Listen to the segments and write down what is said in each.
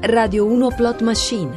Radio 1 Plot Machine.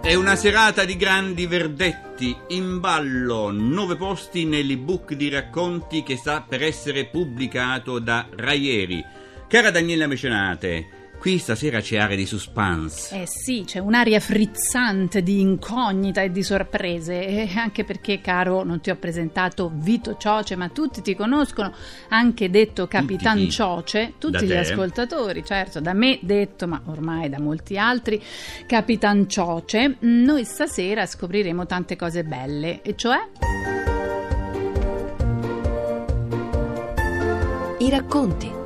È una serata di grandi verdetti, in ballo nove posti nell'ebook di racconti che sta per essere pubblicato da Raieri. Cara Daniela Mecenate, Qui stasera c'è area di suspense. Eh sì, c'è un'aria frizzante di incognita e di sorprese, e anche perché, caro, non ti ho presentato Vito Cioce, ma tutti ti conoscono, anche detto Capitan Tutti? Cioce, tutti Da gli te? ascoltatori, certo, da me detto, ma ormai da molti altri, Capitan Cioce. Noi stasera scopriremo tante cose belle, e cioè... I racconti.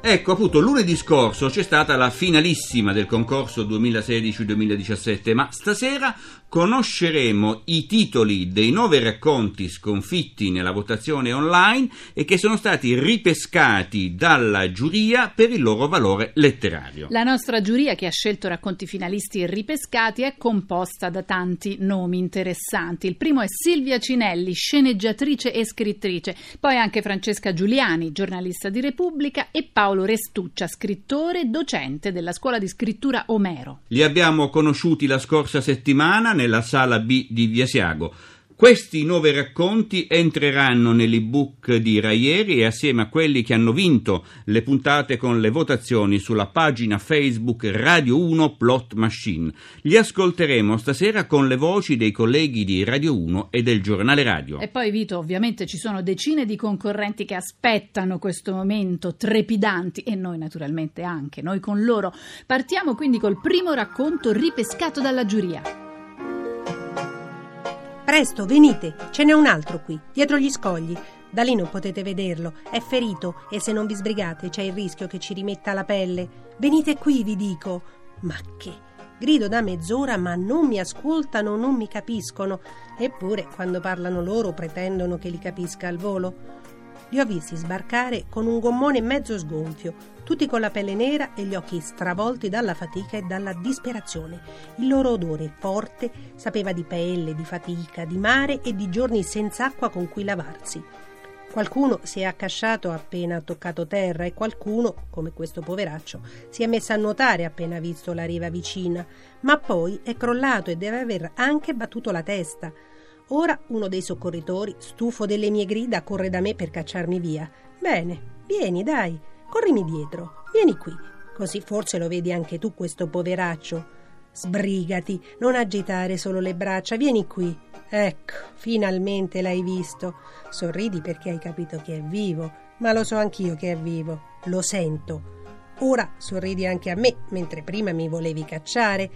Ecco, appunto, lunedì scorso c'è stata la finalissima del concorso 2016-2017, ma stasera conosceremo i titoli dei nove racconti sconfitti nella votazione online e che sono stati ripescati dalla giuria per il loro valore letterario. La nostra giuria che ha scelto racconti finalisti ripescati è composta da tanti nomi interessanti. Il primo è Silvia Cinelli, sceneggiatrice e scrittrice, poi anche Francesca Giuliani, giornalista di Repubblica e Paolo Restuccia, scrittore e docente della scuola di scrittura Omero. Li abbiamo conosciuti la scorsa settimana nella sala B di Viasiago. Questi nove racconti entreranno nell'ebook di Raieri e assieme a quelli che hanno vinto le puntate con le votazioni sulla pagina Facebook Radio 1 Plot Machine. Li ascolteremo stasera con le voci dei colleghi di Radio 1 e del giornale radio. E poi, Vito, ovviamente ci sono decine di concorrenti che aspettano questo momento, trepidanti, e noi naturalmente anche, noi con loro. Partiamo quindi col primo racconto ripescato dalla giuria. Presto, venite, ce n'è un altro qui, dietro gli scogli. Da lì non potete vederlo, è ferito e se non vi sbrigate c'è il rischio che ci rimetta la pelle. Venite qui, vi dico. Ma che? Grido da mezz'ora, ma non mi ascoltano, non mi capiscono. Eppure, quando parlano loro, pretendono che li capisca al volo. Li ho visti sbarcare con un gommone mezzo sgonfio, tutti con la pelle nera e gli occhi stravolti dalla fatica e dalla disperazione. Il loro odore forte sapeva di pelle, di fatica, di mare e di giorni senza acqua con cui lavarsi. Qualcuno si è accasciato appena toccato terra e qualcuno, come questo poveraccio, si è messo a nuotare appena visto la riva vicina, ma poi è crollato e deve aver anche battuto la testa. Ora uno dei soccorritori, stufo delle mie grida, corre da me per cacciarmi via. Bene, vieni, dai, corrimi dietro, vieni qui, così forse lo vedi anche tu questo poveraccio. Sbrigati, non agitare solo le braccia, vieni qui. Ecco, finalmente l'hai visto. Sorridi perché hai capito che è vivo, ma lo so anch'io che è vivo, lo sento. Ora sorridi anche a me, mentre prima mi volevi cacciare.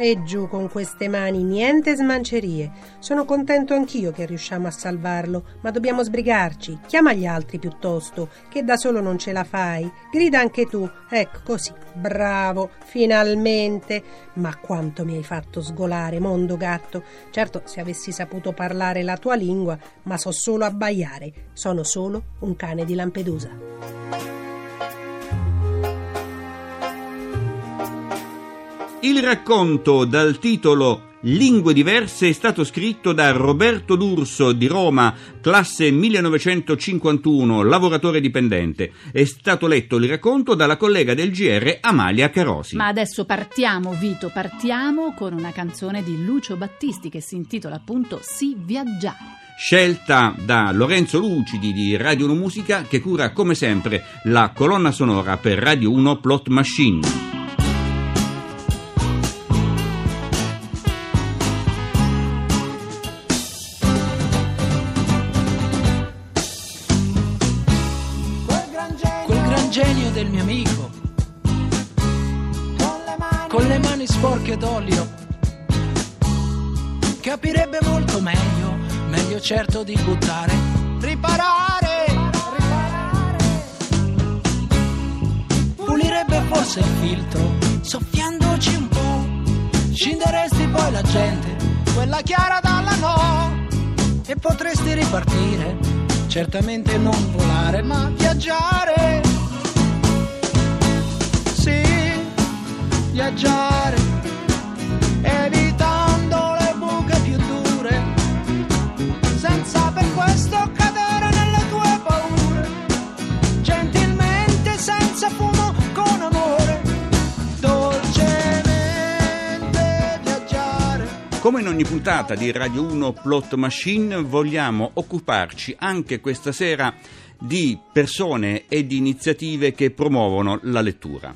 E giù con queste mani, niente smancerie. Sono contento anch'io che riusciamo a salvarlo, ma dobbiamo sbrigarci. Chiama gli altri piuttosto, che da solo non ce la fai. Grida anche tu. Ecco così. Bravo, finalmente. Ma quanto mi hai fatto sgolare, mondo gatto. Certo, se avessi saputo parlare la tua lingua, ma so solo abbaiare. Sono solo un cane di Lampedusa. Il racconto dal titolo Lingue diverse è stato scritto da Roberto D'Urso di Roma, classe 1951, lavoratore dipendente. È stato letto il racconto dalla collega del GR Amalia Carosi. Ma adesso partiamo, Vito, partiamo con una canzone di Lucio Battisti che si intitola appunto Si viaggiare. Scelta da Lorenzo Lucidi di Radio 1 Musica che cura come sempre la colonna sonora per Radio 1 Plot Machine. Amico, con le mani sporche d'olio, capirebbe molto meglio, meglio certo di buttare, riparare, pulirebbe forse il filtro, soffiandoci un po', scinderesti poi la gente, quella chiara dalla no, e potresti ripartire. Certamente non volare, ma viaggiare. viaggiare, evitando le buche più dure, senza per questo cadere nelle tue paure, gentilmente senza fumo con amore, dolcemente viaggiare. Come in ogni puntata di Radio 1 Plot Machine vogliamo occuparci anche questa sera di persone e di iniziative che promuovono la lettura.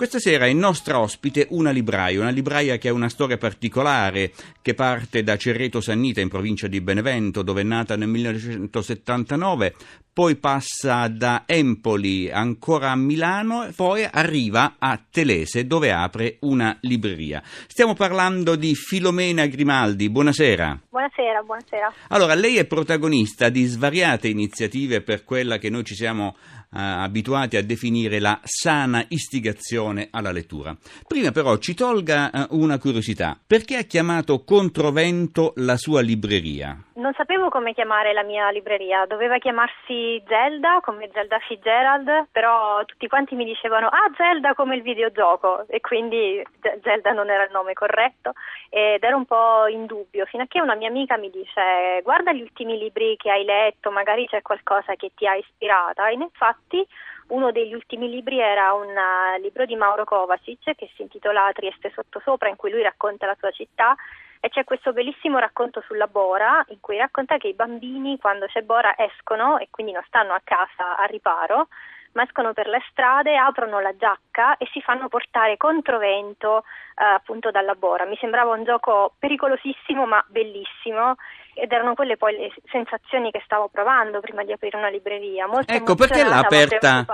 Questa sera è nostra ospite una libraia, una libraia che ha una storia particolare, che parte da Cerreto Sannita in provincia di Benevento, dove è nata nel 1979, poi passa da Empoli ancora a Milano e poi arriva a Telese dove apre una libreria. Stiamo parlando di Filomena Grimaldi, buonasera. Buonasera, buonasera. Allora, lei è protagonista di svariate iniziative per quella che noi ci siamo eh, abituati a definire la sana istigazione alla lettura. Prima però ci tolga eh, una curiosità. Perché ha chiamato Controvento la sua libreria? Non sapevo come chiamare la mia libreria, doveva chiamarsi Zelda come Zelda Fitzgerald, però tutti quanti mi dicevano ah Zelda come il videogioco. E quindi Zelda non era il nome corretto. Ed ero un po' in dubbio fino a che una mia amica mi dice guarda gli ultimi libri che hai letto, magari c'è qualcosa che ti ha ispirata. E infatti uno degli ultimi libri era un uh, libro di Mauro Kovacic che si intitola Trieste sottosopra in cui lui racconta la sua città e c'è questo bellissimo racconto sulla Bora in cui racconta che i bambini quando c'è Bora escono e quindi non stanno a casa a riparo ma escono per le strade, aprono la giacca e si fanno portare controvento eh, appunto dalla Bora. Mi sembrava un gioco pericolosissimo ma bellissimo ed erano quelle poi le sensazioni che stavo provando prima di aprire una libreria. Molto ecco, perché l'ha aperta,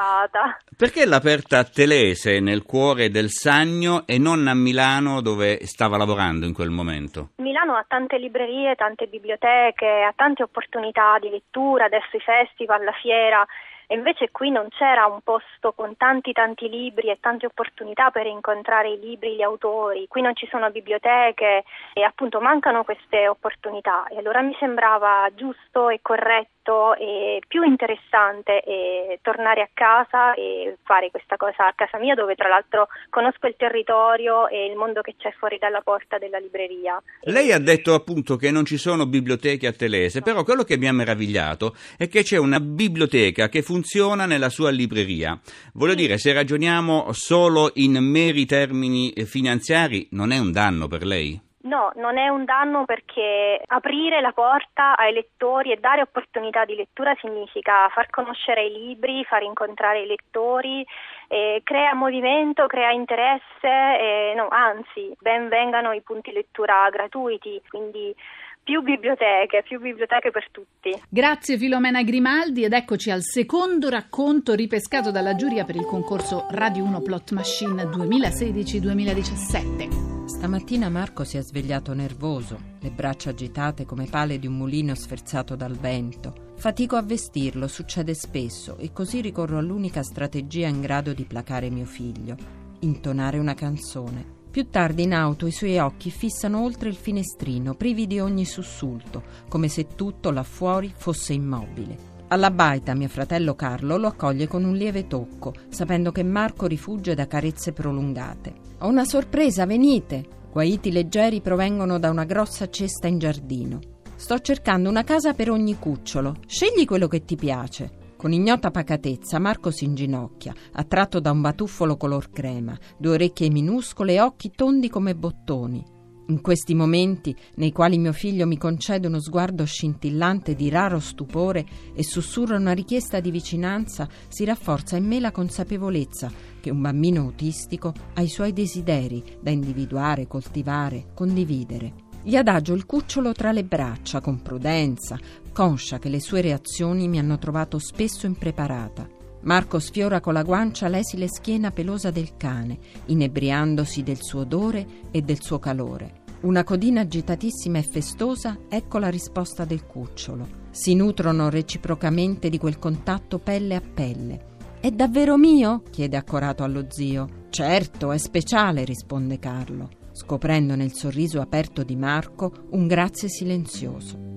perché l'ha aperta a Telese, nel cuore del Sagno, e non a Milano dove stava lavorando in quel momento? Milano ha tante librerie, tante biblioteche, ha tante opportunità di lettura, adesso i festival, la fiera e invece qui non c'era un posto con tanti tanti libri e tante opportunità per incontrare i libri, gli autori, qui non ci sono biblioteche e appunto mancano queste opportunità. E allora mi sembrava giusto e corretto e più interessante e tornare a casa e fare questa cosa a casa mia dove tra l'altro conosco il territorio e il mondo che c'è fuori dalla porta della libreria. Lei ha detto appunto che non ci sono biblioteche a Telese, però quello che mi ha meravigliato è che c'è una biblioteca che funziona nella sua libreria. Voglio sì. dire, se ragioniamo solo in meri termini finanziari, non è un danno per lei? No, non è un danno perché aprire la porta ai lettori e dare opportunità di lettura significa far conoscere i libri, far incontrare i lettori, eh, crea movimento, crea interesse, eh, no, anzi, ben vengano i punti lettura gratuiti, quindi più biblioteche, più biblioteche per tutti. Grazie Filomena Grimaldi ed eccoci al secondo racconto ripescato dalla giuria per il concorso Radio 1 Plot Machine 2016-2017. Stamattina Marco si è svegliato nervoso, le braccia agitate come pale di un mulino sferzato dal vento. Fatico a vestirlo, succede spesso, e così ricorro all'unica strategia in grado di placare mio figlio: intonare una canzone. Più tardi in auto i suoi occhi fissano oltre il finestrino, privi di ogni sussulto, come se tutto là fuori fosse immobile. Alla baita mio fratello Carlo lo accoglie con un lieve tocco, sapendo che Marco rifugge da carezze prolungate. Ho una sorpresa, venite! Guaiti leggeri provengono da una grossa cesta in giardino. Sto cercando una casa per ogni cucciolo. Scegli quello che ti piace. Con ignota pacatezza Marco si inginocchia, attratto da un batuffolo color crema, due orecchie minuscole e occhi tondi come bottoni. In questi momenti, nei quali mio figlio mi concede uno sguardo scintillante di raro stupore e sussurra una richiesta di vicinanza, si rafforza in me la consapevolezza che un bambino autistico ha i suoi desideri da individuare, coltivare, condividere. Gli adagio il cucciolo tra le braccia con prudenza, conscia che le sue reazioni mi hanno trovato spesso impreparata. Marco sfiora con la guancia l'esile schiena pelosa del cane, inebriandosi del suo odore e del suo calore. Una codina agitatissima e festosa, ecco la risposta del cucciolo. Si nutrono reciprocamente di quel contatto pelle a pelle. È davvero mio? chiede accorato allo zio. Certo, è speciale, risponde Carlo, scoprendo nel sorriso aperto di Marco un grazie silenzioso.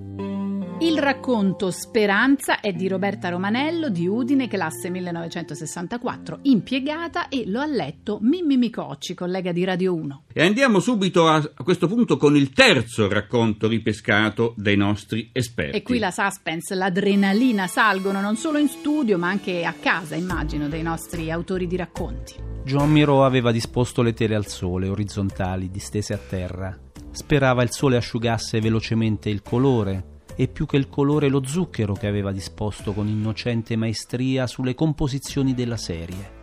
Il racconto Speranza è di Roberta Romanello di Udine, classe 1964, impiegata e lo ha letto Mimmi Micocci, collega di Radio 1. E andiamo subito a, a, questo punto con il terzo racconto ripescato dai nostri esperti. E qui la suspense, l'adrenalina salgono non solo in studio ma anche a casa, immagino, dei nostri autori di racconti. John Miro aveva disposto le tele al sole, orizzontali, distese a terra Sperava il sole asciugasse velocemente il colore e più che il colore lo zucchero che aveva disposto con innocente maestria sulle composizioni della serie.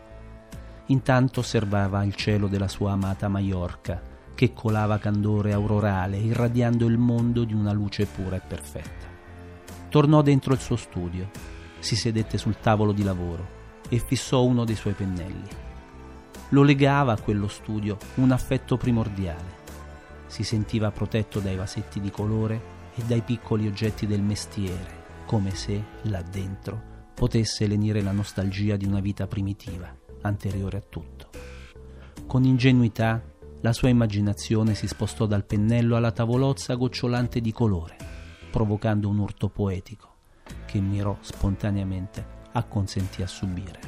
Intanto osservava il cielo della sua amata Maiorca, che colava candore aurorale, irradiando il mondo di una luce pura e perfetta. Tornò dentro il suo studio, si sedette sul tavolo di lavoro e fissò uno dei suoi pennelli. Lo legava a quello studio un affetto primordiale. Si sentiva protetto dai vasetti di colore e dai piccoli oggetti del mestiere, come se, là dentro, potesse lenire la nostalgia di una vita primitiva, anteriore a tutto. Con ingenuità, la sua immaginazione si spostò dal pennello alla tavolozza gocciolante di colore, provocando un urto poetico che mirò spontaneamente acconsentì a subire.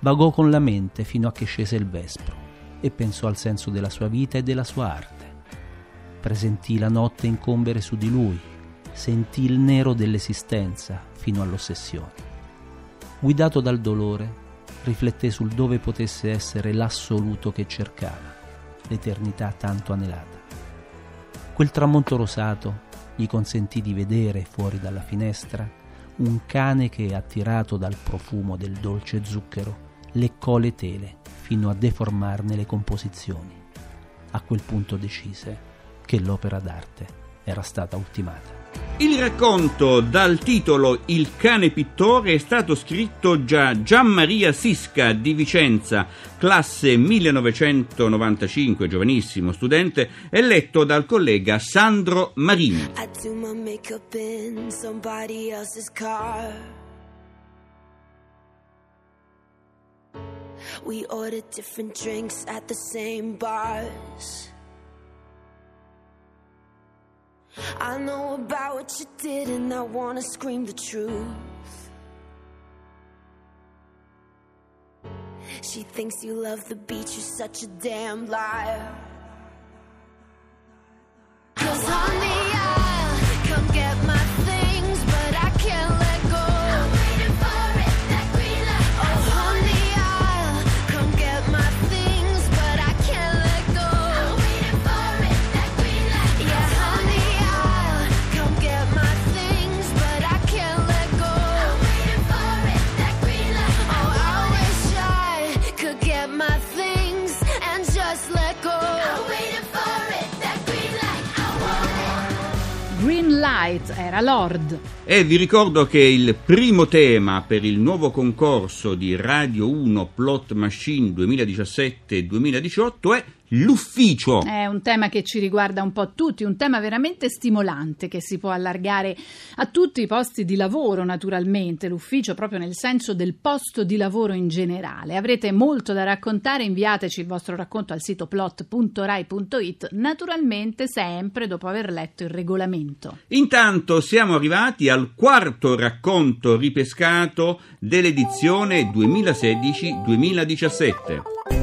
Vagò con la mente fino a che scese il vespro e pensò al senso della sua vita e della sua arte. Presentì la notte incombere su di lui, sentì il nero dell'esistenza fino all'ossessione. Guidato dal dolore, rifletté sul dove potesse essere l'assoluto che cercava, l'eternità tanto anelata. Quel tramonto rosato gli consentì di vedere fuori dalla finestra un cane che, attirato dal profumo del dolce zucchero, leccò le tele fino a deformarne le composizioni. A quel punto decise che l'opera d'arte era stata ultimata. Il racconto dal titolo Il cane pittore è stato scritto già Gianmaria Sisca di Vicenza, classe 1995, giovanissimo studente, e letto dal collega Sandro Marini. We ordered different drinks at the same bars. I know about what you did and I wanna scream the truth. She thinks you love the beach, you're such a damn liar. Cause honey, I'll come get my Green Light era Lord. E vi ricordo che il primo tema per il nuovo concorso di Radio 1 Plot Machine 2017-2018 è l'ufficio. È un tema che ci riguarda un po' tutti, un tema veramente stimolante che si può allargare a tutti i posti di lavoro, naturalmente, l'ufficio proprio nel senso del posto di lavoro in generale. Avrete molto da raccontare, inviateci il vostro racconto al sito plot.rai.it, naturalmente sempre dopo aver letto il regolamento. Intanto siamo arrivati al quarto racconto ripescato dell'edizione 2016-2017.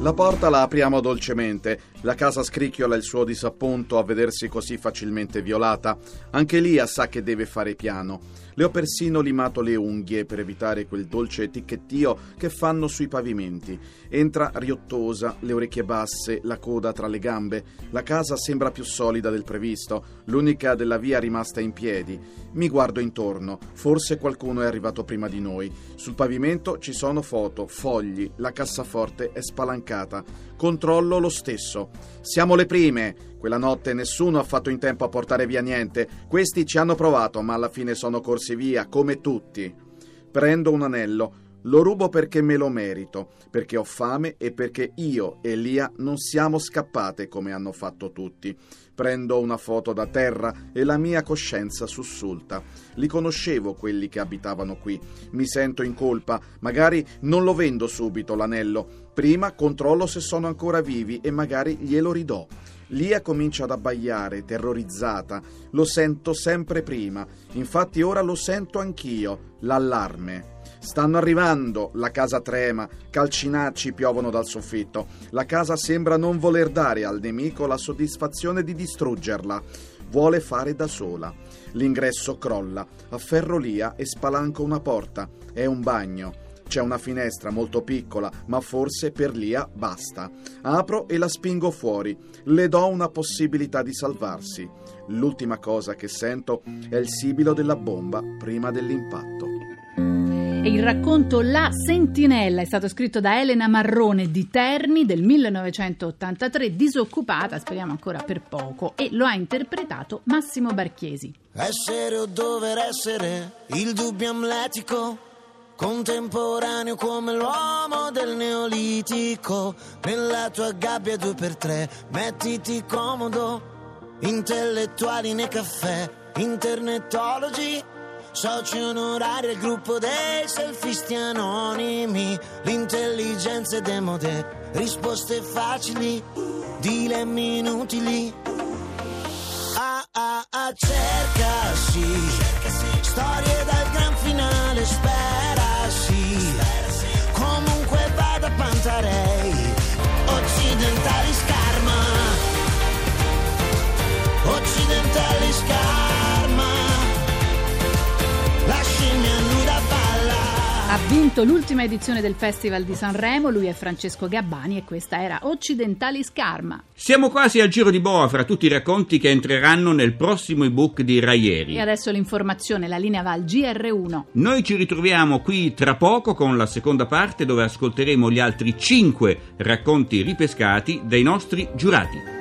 La porta la apriamo dolcemente. La casa scricchiola il suo disappunto a vedersi così facilmente violata. Anche Lia sa che deve fare piano. Le ho persino limato le unghie per evitare quel dolce etichettio che fanno sui pavimenti. Entra riottosa, le orecchie basse, la coda tra le gambe. La casa sembra più solida del previsto, l'unica della via rimasta in piedi. Mi guardo intorno, forse qualcuno è arrivato prima di noi. Sul pavimento ci sono foto, fogli, la cassaforte è spalancata. Controllo lo stesso. Siamo le prime. Quella notte nessuno ha fatto in tempo a portare via niente. Questi ci hanno provato, ma alla fine sono corsi via, come tutti. Prendo un anello. Lo rubo perché me lo merito, perché ho fame e perché io e Lia non siamo scappate come hanno fatto tutti. Prendo una foto da terra e la mia coscienza sussulta. Li conoscevo quelli che abitavano qui. Mi sento in colpa. Magari non lo vendo subito l'anello. Prima controllo se sono ancora vivi e magari glielo ridò. Lia comincia ad abbaiare, terrorizzata. Lo sento sempre prima. Infatti ora lo sento anch'io. L'allarme. Stanno arrivando, la casa trema, calcinacci piovono dal soffitto. La casa sembra non voler dare al nemico la soddisfazione di distruggerla. Vuole fare da sola. L'ingresso crolla, afferro Lia e spalanco una porta. È un bagno. C'è una finestra molto piccola, ma forse per Lia basta. Apro e la spingo fuori. Le do una possibilità di salvarsi. L'ultima cosa che sento è il sibilo della bomba prima dell'impatto. E il racconto La Sentinella è stato scritto da Elena Marrone di Terni del 1983, disoccupata, speriamo ancora per poco, e lo ha interpretato Massimo Barchiesi. Essere o dover essere il dubbio amletico, contemporaneo come l'uomo del neolitico. Nella tua gabbia due per tre, mettiti comodo, intellettuali nei caffè, internetologi soci onorari al gruppo dei selfisti anonimi, l'intelligenza è demode, risposte facili, dilemmi inutili. Ah ah ah, cerca sì, storie dal gran finale, spera sì, comunque vada Pantarei, occidentali scarma, vinto l'ultima edizione del Festival di Sanremo, lui è Francesco Gabbani e questa era Occidentali Scarma. Siamo quasi al giro di boa fra tutti i racconti che entreranno nel prossimo ebook di Raieri. E adesso l'informazione, la linea va al GR1. Noi ci ritroviamo qui tra poco con la seconda parte dove ascolteremo gli altri cinque racconti ripescati dai nostri giurati.